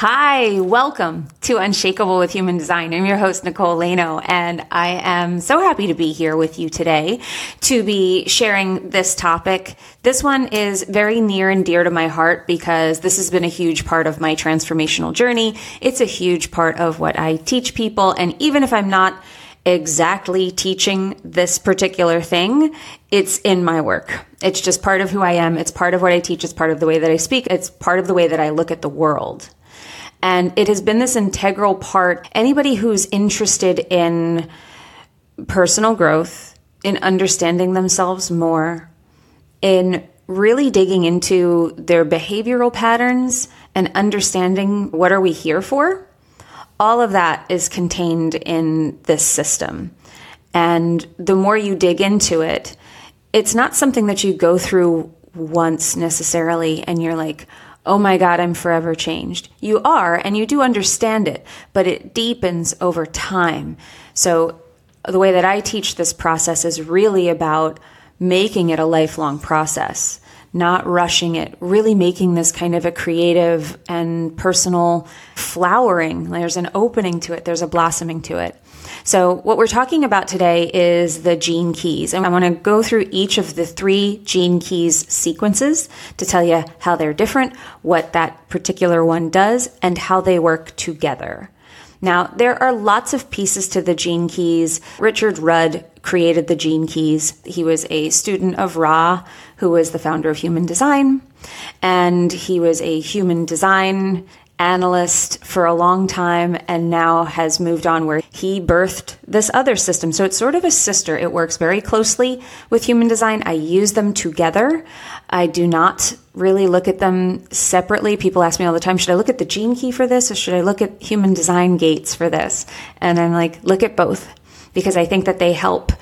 Hi, welcome to Unshakable with Human Design. I'm your host, Nicole Laino, and I am so happy to be here with you today to be sharing this topic. This one is very near and dear to my heart because this has been a huge part of my transformational journey. It's a huge part of what I teach people, and even if I'm not exactly teaching this particular thing, it's in my work. It's just part of who I am. It's part of what I teach. It's part of the way that I speak. It's part of the way that I look at the world. And it has been this integral part. Anybody who's interested in personal growth, in understanding themselves more, in really digging into their behavioral patterns and understanding what are we here for, all of that is contained in this system. And the more you dig into it, it's not something that you go through once necessarily and you're like, oh my God, I'm forever changed. You are, and you do understand it, but it deepens over time. So, the way that I teach this process is really about making it a lifelong process, not rushing it, really making this kind of a creative and personal flowering. There's an opening to it, there's a blossoming to it. So, what we're talking about today is the gene keys. And I want to go through each of the three gene keys sequences to tell you how they're different, what that particular one does, and how they work together. Now, there are lots of pieces to the gene keys. Richard Rudd created the gene keys. He was a student of Ra, who was the founder of human design. And he was a human design analyst for a long time and now has moved on where he birthed this other system. So it's sort of a sister. It works very closely with human design. I use them together. I do not really look at them separately. People ask me all the time, should I look at the gene key for this or should I look at human design gates for this? And I'm like, look at both because I think that they help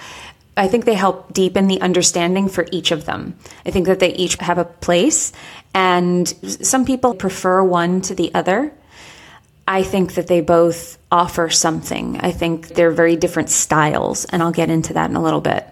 I think they help deepen the understanding for each of them. I think that they each have a place, and some people prefer one to the other. I think that they both offer something. I think they're very different styles, and I'll get into that in a little bit.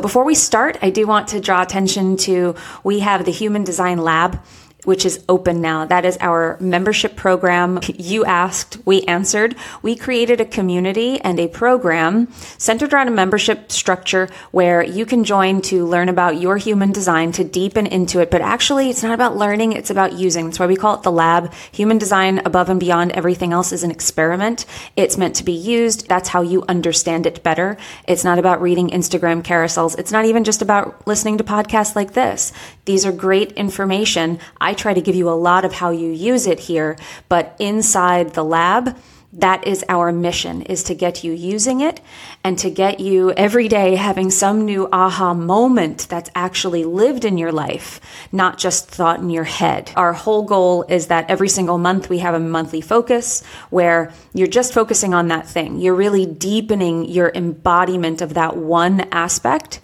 Before we start, I do want to draw attention to we have the Human Design Lab which is open now. That is our membership program. You asked, we answered. We created a community and a program centered around a membership structure where you can join to learn about your human design, to deepen into it. But actually, it's not about learning, it's about using. That's why we call it the lab. Human design, above and beyond everything else, is an experiment. It's meant to be used. That's how you understand it better. It's not about reading Instagram carousels. It's not even just about listening to podcasts like this. These are great information. I I try to give you a lot of how you use it here, but inside the lab, that is our mission is to get you using it and to get you every day having some new aha moment that's actually lived in your life not just thought in your head. Our whole goal is that every single month we have a monthly focus where you're just focusing on that thing. You're really deepening your embodiment of that one aspect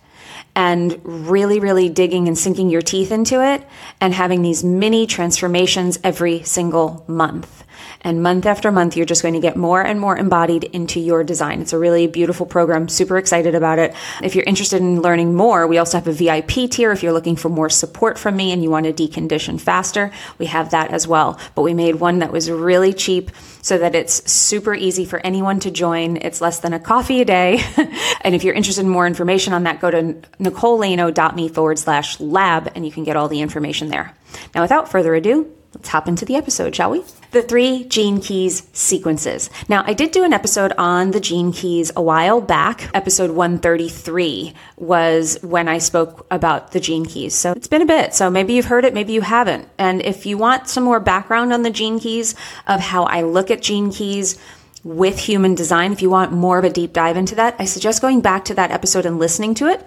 and really, really digging and sinking your teeth into it and having these mini transformations every single month. And month after month, you're just going to get more and more embodied into your design. It's a really beautiful program. Super excited about it. If you're interested in learning more, we also have a VIP tier. If you're looking for more support from me and you want to decondition faster, we have that as well. But we made one that was really cheap so that it's super easy for anyone to join. It's less than a coffee a day. and if you're interested in more information on that, go to nicolelaino.me forward slash lab and you can get all the information there. Now, without further ado, let's hop into the episode, shall we? The three gene keys sequences. Now, I did do an episode on the gene keys a while back. Episode 133 was when I spoke about the gene keys. So it's been a bit. So maybe you've heard it, maybe you haven't. And if you want some more background on the gene keys of how I look at gene keys, with human design, if you want more of a deep dive into that, I suggest going back to that episode and listening to it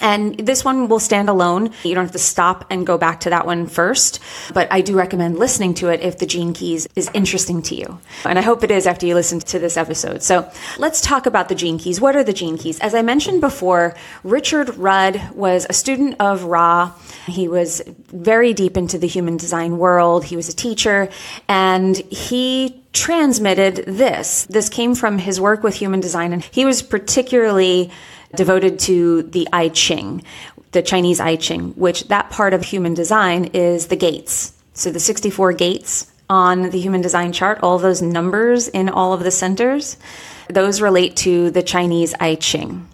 And this one will stand alone. You don't have to stop and go back to that one first, but I do recommend listening to it if the gene keys is interesting to you. And I hope it is after you listen to this episode. So let's talk about the gene keys. What are the gene keys? As I mentioned before, Richard Rudd was a student of Ra. He was very deep into the human design world. He was a teacher and he transmitted this. This came from his work with human design and he was particularly devoted to the I Ching, the Chinese I Ching, which that part of human design is the gates. So the 64 gates on the human design chart, all those numbers in all of the centers, those relate to the Chinese I Ching.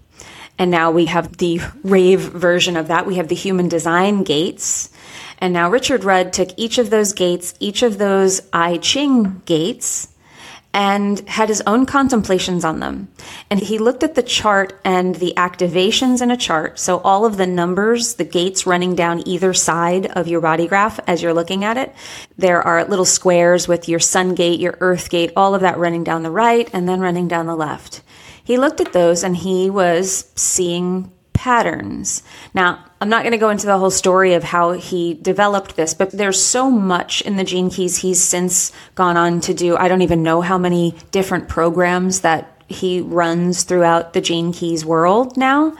And now we have the rave version of that. We have the human design gates. And now Richard Rudd took each of those gates, each of those I Ching gates, and had his own contemplations on them. And he looked at the chart and the activations in a chart. So all of the numbers, the gates running down either side of your body graph as you're looking at it. There are little squares with your sun gate, your earth gate, all of that running down the right and then running down the left. He looked at those and he was seeing patterns. Now, I'm not going to go into the whole story of how he developed this, but there's so much in the Gene Keys he's since gone on to do. I don't even know how many different programs that he runs throughout the Gene Keys world now.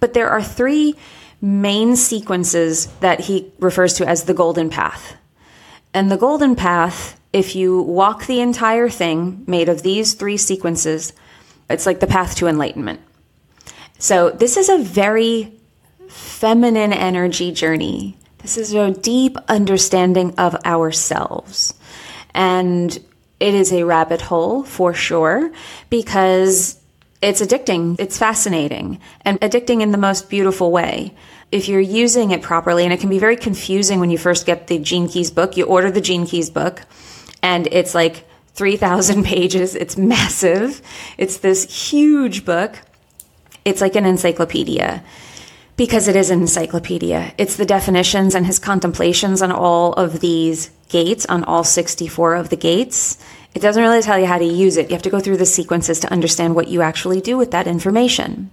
But there are three main sequences that he refers to as the golden path. And the golden path, if you walk the entire thing made of these three sequences, it's like the path to enlightenment. So, this is a very feminine energy journey. This is a deep understanding of ourselves. And it is a rabbit hole for sure because it's addicting, it's fascinating, and addicting in the most beautiful way. If you're using it properly, and it can be very confusing when you first get the Gene Keys book, you order the Gene Keys book, and it's like 3,000 pages. It's massive. It's this huge book. It's like an encyclopedia because it is an encyclopedia. It's the definitions and his contemplations on all of these gates, on all 64 of the gates. It doesn't really tell you how to use it. You have to go through the sequences to understand what you actually do with that information.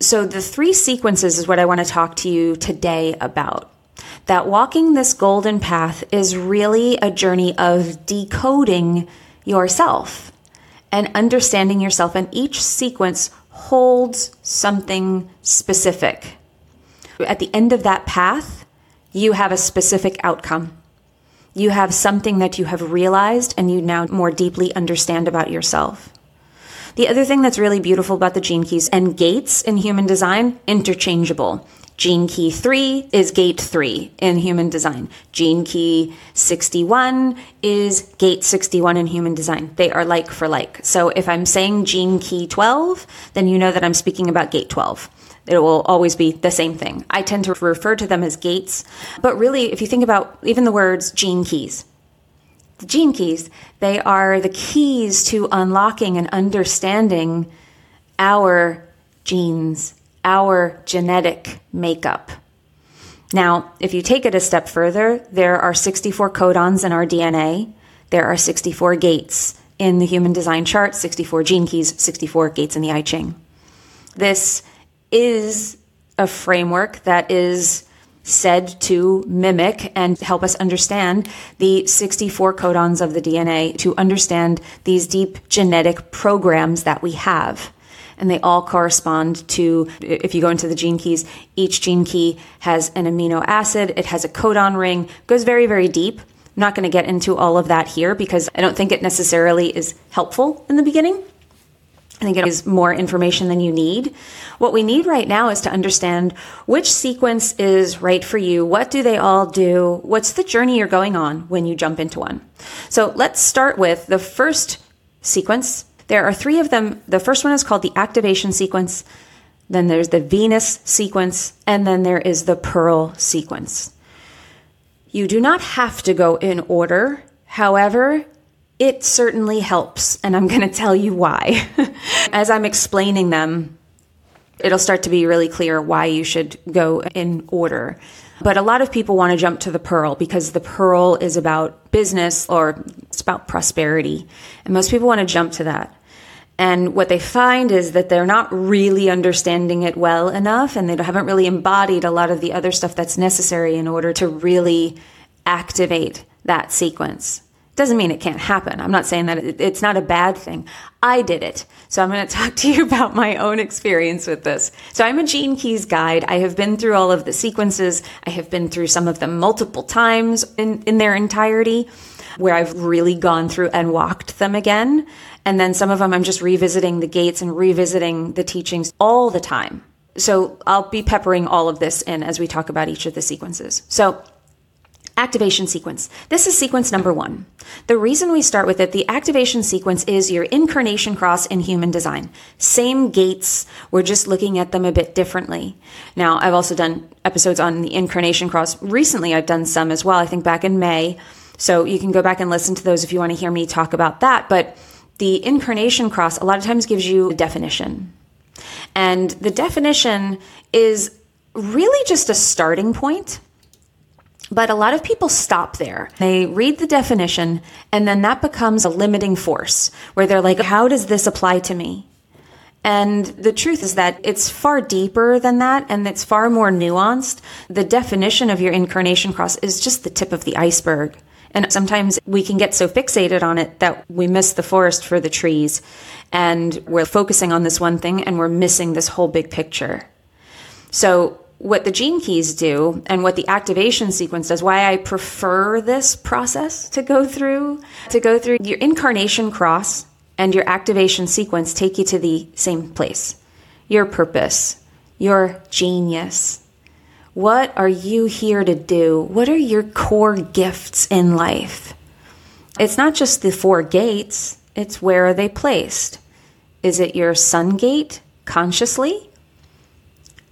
So, the three sequences is what I want to talk to you today about. That walking this golden path is really a journey of decoding yourself and understanding yourself, and each sequence holds something specific. At the end of that path, you have a specific outcome. You have something that you have realized and you now more deeply understand about yourself. The other thing that's really beautiful about the gene keys and gates in human design, interchangeable. Gene key 3 is gate 3 in human design. Gene key 61 is gate 61 in human design. They are like for like. So if I'm saying gene key 12, then you know that I'm speaking about gate 12. It will always be the same thing. I tend to refer to them as gates, but really, if you think about even the words gene keys, the gene keys, they are the keys to unlocking and understanding our genes, our genetic makeup. Now, if you take it a step further, there are 64 codons in our DNA. There are 64 gates in the human design chart, 64 gene keys, 64 gates in the I Ching. This is a framework that is said to mimic and help us understand the 64 codons of the DNA to understand these deep genetic programs that we have. And they all correspond to, if you go into the gene keys, each gene key has an amino acid, it has a codon ring, goes very, very deep. I'm not going to get into all of that here because I don't think it necessarily is helpful in the beginning. I think it is more information than you need. What we need right now is to understand which sequence is right for you. What do they all do? What's the journey you're going on when you jump into one? So let's start with the first sequence. There are three of them. The first one is called the activation sequence. Then there's the Venus sequence. And then there is the Pearl sequence. You do not have to go in order. However, it certainly helps, and I'm going to tell you why. As I'm explaining them, it'll start to be really clear why you should go in order. But a lot of people want to jump to the pearl because the pearl is about business or it's about prosperity. And most people want to jump to that. And what they find is that they're not really understanding it well enough and they haven't really embodied a lot of the other stuff that's necessary in order to really activate that sequence. Doesn't mean it can't happen. I'm not saying that it's not a bad thing. I did it. So I'm going to talk to you about my own experience with this. So I'm a Gene Keys guide. I have been through all of the sequences. I have been through some of them multiple times in, in their entirety where I've really gone through and walked them again. And then some of them I'm just revisiting the gates and revisiting the teachings all the time. So I'll be peppering all of this in as we talk about each of the sequences. So Activation sequence. This is sequence number one. The reason we start with it, the activation sequence is your incarnation cross in human design. Same gates, we're just looking at them a bit differently. Now, I've also done episodes on the incarnation cross. Recently, I've done some as well, I think back in May. So you can go back and listen to those if you want to hear me talk about that. But the incarnation cross a lot of times gives you a definition. And the definition is really just a starting point. But a lot of people stop there. They read the definition, and then that becomes a limiting force where they're like, how does this apply to me? And the truth is that it's far deeper than that and it's far more nuanced. The definition of your incarnation cross is just the tip of the iceberg. And sometimes we can get so fixated on it that we miss the forest for the trees. And we're focusing on this one thing and we're missing this whole big picture. So, what the gene keys do and what the activation sequence does, why I prefer this process to go through, to go through your incarnation cross and your activation sequence take you to the same place your purpose, your genius, what are you here to do? What are your core gifts in life? It's not just the four gates, it's where are they placed? Is it your sun gate consciously?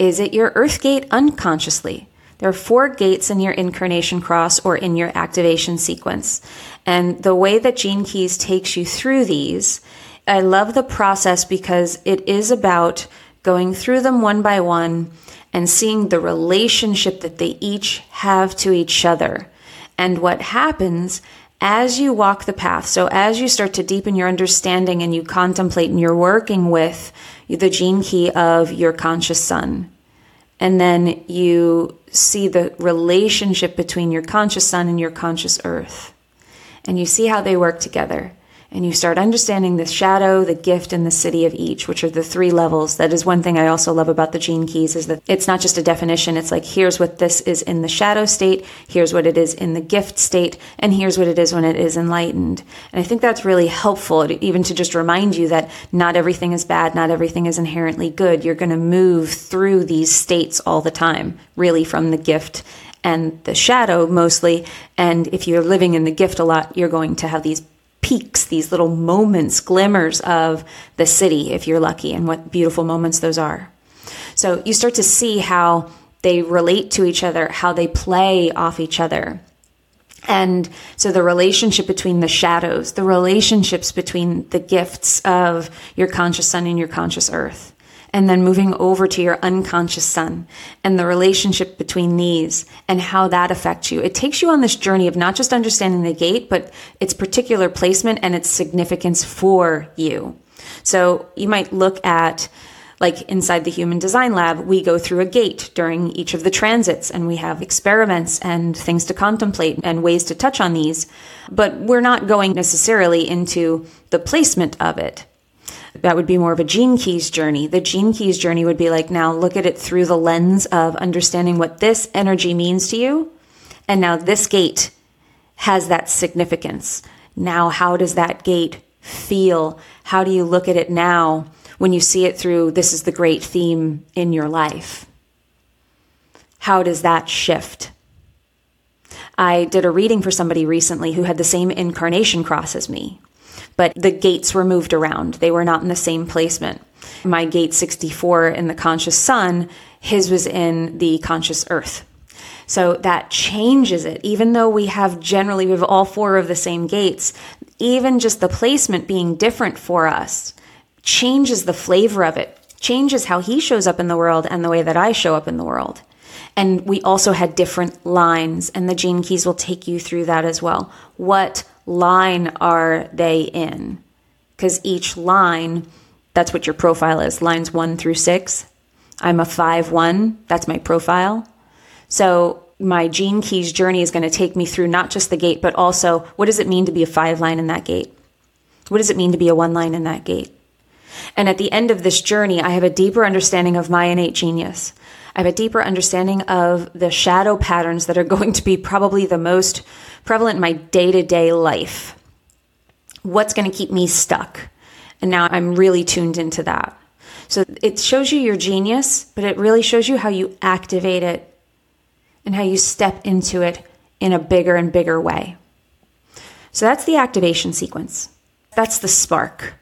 Is it your earth gate unconsciously? There are four gates in your incarnation cross or in your activation sequence. And the way that Gene Keys takes you through these, I love the process because it is about going through them one by one and seeing the relationship that they each have to each other. And what happens as you walk the path, so as you start to deepen your understanding and you contemplate and you're working with the gene key of your conscious sun, and then you see the relationship between your conscious sun and your conscious earth, and you see how they work together and you start understanding the shadow, the gift, and the siddhi of each, which are the three levels. That is one thing I also love about the gene keys is that it's not just a definition. It's like, here's what this is in the shadow state, here's what it is in the gift state, and here's what it is when it is enlightened. And I think that's really helpful, even to just remind you that not everything is bad, not everything is inherently good. You're going to move through these states all the time, really from the gift and the shadow mostly. And if you're living in the gift a lot, you're going to have these peaks, these little moments, glimmers of the siddhi, if you're lucky, and what beautiful moments those are. So you start to see how they relate to each other, how they play off each other. And so the relationship between the shadows, the relationships between the gifts of your conscious sun and your conscious earth and then moving over to your unconscious sun and the relationship between these and how that affects you. It takes you on this journey of not just understanding the gate, but its particular placement and its significance for you. So you might look at like inside the human design lab, we go through a gate during each of the transits and we have experiments and things to contemplate and ways to touch on these. But we're not going necessarily into the placement of it that would be more of a gene keys journey. The gene keys journey would be like, now look at it through the lens of understanding what this energy means to you. And now this gate has that significance. Now, how does that gate feel? How do you look at it now when you see it through this is the great theme in your life? How does that shift? I did a reading for somebody recently who had the same incarnation cross as me but the gates were moved around. They were not in the same placement. My gate 64 in the conscious sun, his was in the conscious earth. So that changes it. Even though we have generally, we have all four of the same gates, even just the placement being different for us changes the flavor of it, changes how he shows up in the world and the way that I show up in the world. And we also had different lines, and the gene keys will take you through that as well. What line are they in? because each line, that's what your profile is lines one through six. I'm a 5 1, that's my profile. So my Gene Keys journey is going to take me through not just the gate, but also what does it mean to be a five line in that gate? What does it mean to be a one line in that gate? And at the end of this journey, I have a deeper understanding of my innate genius. I have a deeper understanding of the shadow patterns that are going to be probably the most prevalent in my day to day life. What's going to keep me stuck? And now I'm really tuned into that. So it shows you your genius, but it really shows you how you activate it and how you step into it in a bigger and bigger way. So that's the activation sequence. That's the spark.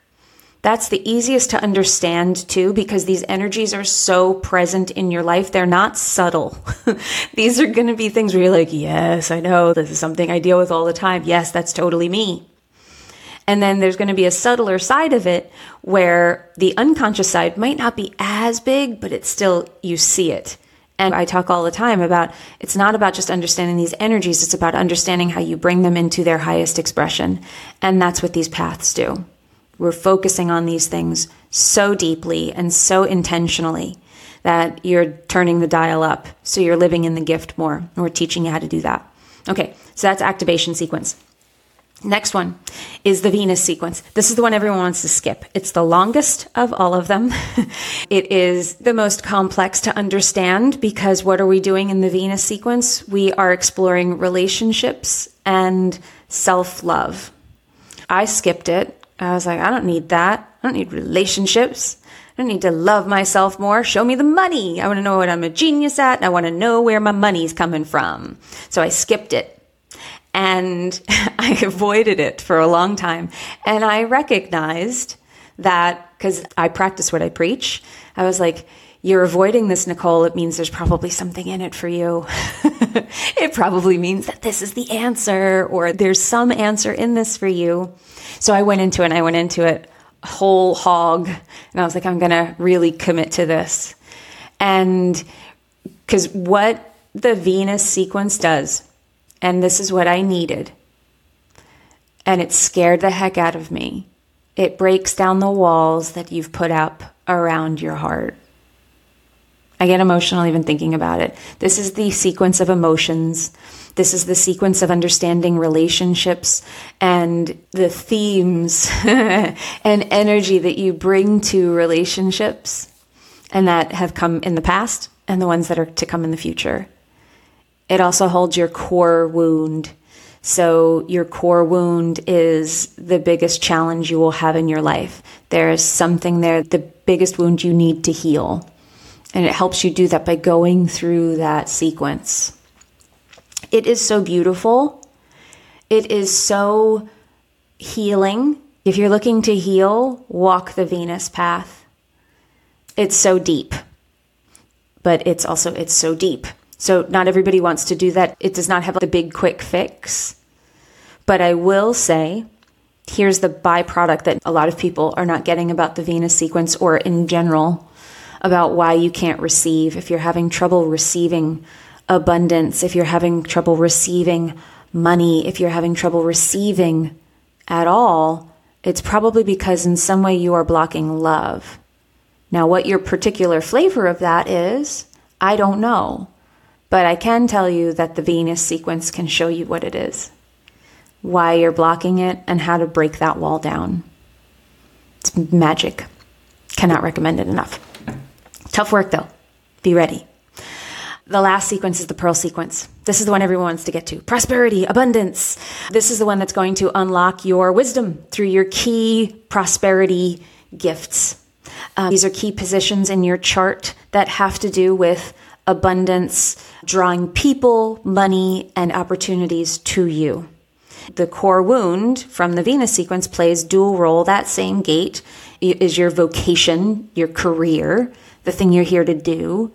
That's the easiest to understand too, because these energies are so present in your life. They're not subtle. these are going to be things where you're like, yes, I know this is something I deal with all the time. Yes, that's totally me. And then there's going to be a subtler side of it where the unconscious side might not be as big, but it's still, you see it. And I talk all the time about it's not about just understanding these energies, it's about understanding how you bring them into their highest expression. And that's what these paths do. We're focusing on these things so deeply and so intentionally that you're turning the dial up. So you're living in the gift more. And we're teaching you how to do that. Okay, so that's activation sequence. Next one is the Venus sequence. This is the one everyone wants to skip. It's the longest of all of them. it is the most complex to understand because what are we doing in the Venus sequence? We are exploring relationships and self love. I skipped it. I was like, I don't need that. I don't need relationships. I don't need to love myself more. Show me the money. I want to know what I'm a genius at. I want to know where my money's coming from. So I skipped it. And I avoided it for a long time. And I recognized that because I practice what I preach, I was like, you're avoiding this, Nicole. It means there's probably something in it for you. it probably means that this is the answer or there's some answer in this for you. So I went into it and I went into it whole hog. And I was like, I'm going to really commit to this. And because what the Venus sequence does and this is what I needed. And it scared the heck out of me. It breaks down the walls that you've put up around your heart. I get emotional even thinking about it. This is the sequence of emotions. This is the sequence of understanding relationships and the themes and energy that you bring to relationships and that have come in the past and the ones that are to come in the future. It also holds your core wound. So, your core wound is the biggest challenge you will have in your life. There is something there, the biggest wound you need to heal. And it helps you do that by going through that sequence. It is so beautiful. It is so healing. If you're looking to heal, walk the Venus path. It's so deep. But it's also it's so deep. So not everybody wants to do that. It does not have the big quick fix. But I will say, here's the byproduct that a lot of people are not getting about the Venus sequence or in general about why you can't receive. If you're having trouble receiving abundance, if you're having trouble receiving money, if you're having trouble receiving at all, it's probably because in some way you are blocking love. Now, what your particular flavor of that is, I don't know. But I can tell you that the Venus sequence can show you what it is, why you're blocking it, and how to break that wall down. It's magic. Cannot recommend it enough. Tough work though. Be ready. The last sequence is the pearl sequence. This is the one everyone wants to get to. Prosperity, abundance. This is the one that's going to unlock your wisdom through your key prosperity gifts. Um, these are key positions in your chart that have to do with abundance, drawing people, money, and opportunities to you. The core wound from the Venus sequence plays dual role. That same gate is your vocation, your career, the thing you're here to do.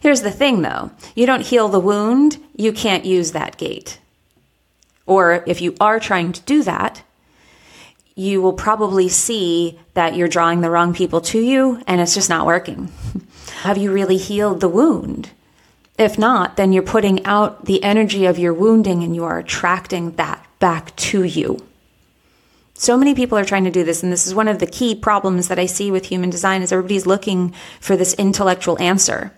Here's the thing though you don't heal the wound, you can't use that gate. Or if you are trying to do that, you will probably see that you're drawing the wrong people to you and it's just not working. Have you really healed the wound? If not, then you're putting out the energy of your wounding and you are attracting that back to you. So many people are trying to do this, and this is one of the key problems that I see with human design is everybody's looking for this intellectual answer.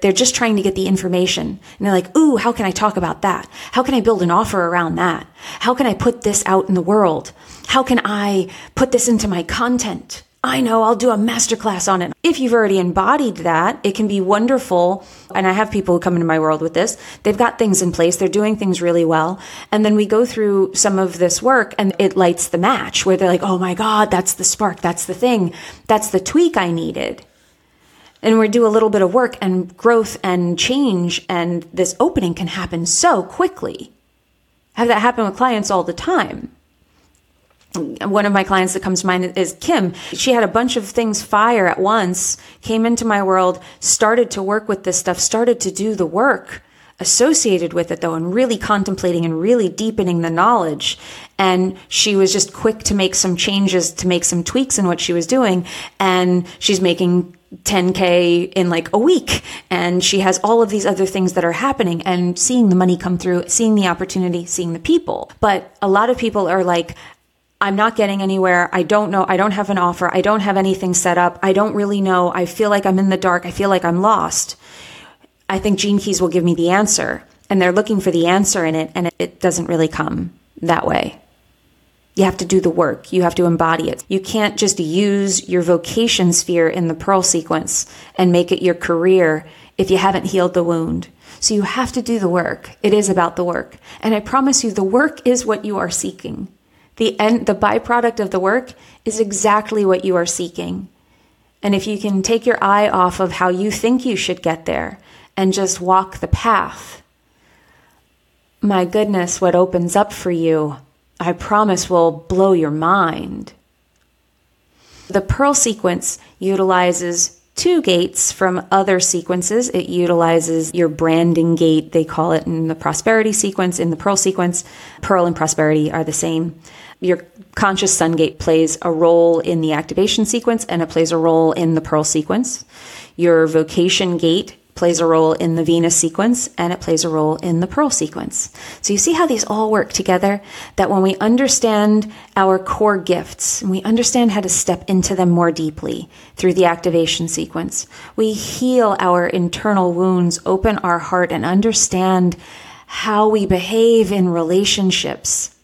They're just trying to get the information. And they're like, ooh, how can I talk about that? How can I build an offer around that? How can I put this out in the world? How can I put this into my content? I know I'll do a masterclass on it. If you've already embodied that, it can be wonderful. And I have people who come into my world with this. They've got things in place. They're doing things really well. And then we go through some of this work and it lights the match where they're like, Oh my God, that's the spark. That's the thing. That's the tweak I needed. And we do a little bit of work and growth and change and this opening can happen so quickly. Have that happen with clients all the time one of my clients that comes to mind is Kim. She had a bunch of things fire at once, came into my world, started to work with this stuff, started to do the work associated with it though, and really contemplating and really deepening the knowledge. And she was just quick to make some changes, to make some tweaks in what she was doing. And she's making 10K in like a week. And she has all of these other things that are happening and seeing the money come through, seeing the opportunity, seeing the people. But a lot of people are like, I'm not getting anywhere. I don't know. I don't have an offer. I don't have anything set up. I don't really know. I feel like I'm in the dark. I feel like I'm lost. I think Gene Keys will give me the answer. And they're looking for the answer in it, and it doesn't really come that way. You have to do the work. You have to embody it. You can't just use your vocation sphere in the pearl sequence and make it your career if you haven't healed the wound. So you have to do the work. It is about the work. And I promise you, the work is what you are seeking. The end, the byproduct of the work is exactly what you are seeking. And if you can take your eye off of how you think you should get there and just walk the path, my goodness, what opens up for you, I promise will blow your mind. The Pearl sequence utilizes two gates from other sequences. It utilizes your branding gate, they call it in the prosperity sequence, in the Pearl sequence. Pearl and prosperity are the same. Your conscious sun gate plays a role in the activation sequence and it plays a role in the Pearl sequence. Your vocation gate plays a role in the Venus sequence and it plays a role in the Pearl sequence. So you see how these all work together? That when we understand our core gifts and we understand how to step into them more deeply through the activation sequence, we heal our internal wounds, open our heart, and understand how we behave in relationships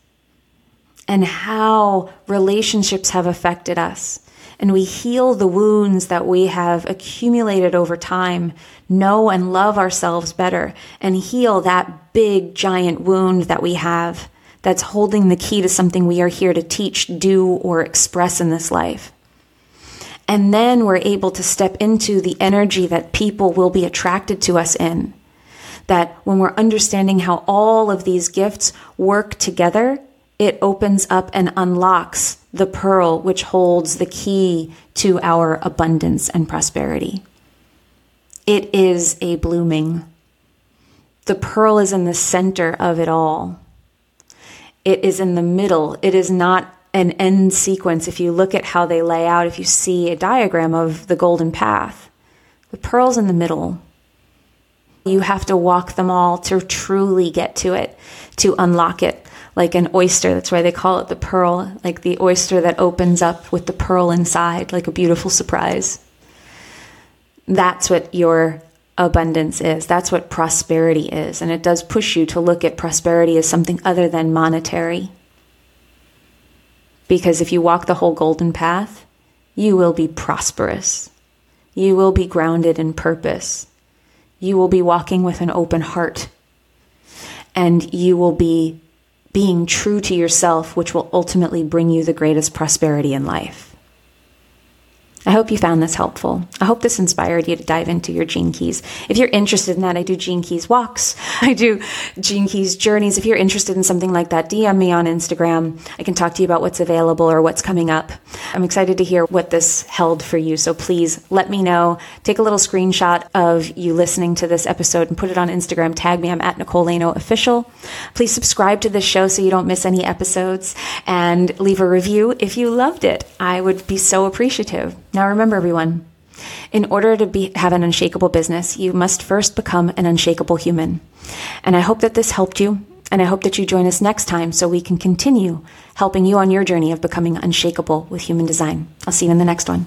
and how relationships have affected us and we heal the wounds that we have accumulated over time, know and love ourselves better, and heal that big giant wound that we have that's holding the key to something we are here to teach, do, or express in this life. And then we're able to step into the energy that people will be attracted to us in. That when we're understanding how all of these gifts work together, it opens up and unlocks the pearl which holds the key to our abundance and prosperity. It is a blooming. The pearl is in the center of it all. It is in the middle. It is not an end sequence. If you look at how they lay out, if you see a diagram of the golden path, the pearl's in the middle. You have to walk them all to truly get to it, to unlock it like an oyster. That's why they call it the pearl, like the oyster that opens up with the pearl inside, like a beautiful surprise. That's what your abundance is. That's what prosperity is. And it does push you to look at prosperity as something other than monetary. Because if you walk the whole golden path, you will be prosperous. You will be grounded in purpose. You will be walking with an open heart. And you will be being true to yourself, which will ultimately bring you the greatest prosperity in life. I hope you found this helpful. I hope this inspired you to dive into your Gene Keys. If you're interested in that, I do Gene Keys walks. I do Gene Keys journeys. If you're interested in something like that, DM me on Instagram. I can talk to you about what's available or what's coming up. I'm excited to hear what this held for you. So please let me know. Take a little screenshot of you listening to this episode and put it on Instagram. Tag me. I'm at Nicole Laino official. Please subscribe to this show so you don't miss any episodes and leave a review if you loved it. I would be so appreciative. Now remember everyone, in order to be, have an unshakable business, you must first become an unshakable human. And I hope that this helped you. And I hope that you join us next time so we can continue helping you on your journey of becoming unshakable with human design. I'll see you in the next one.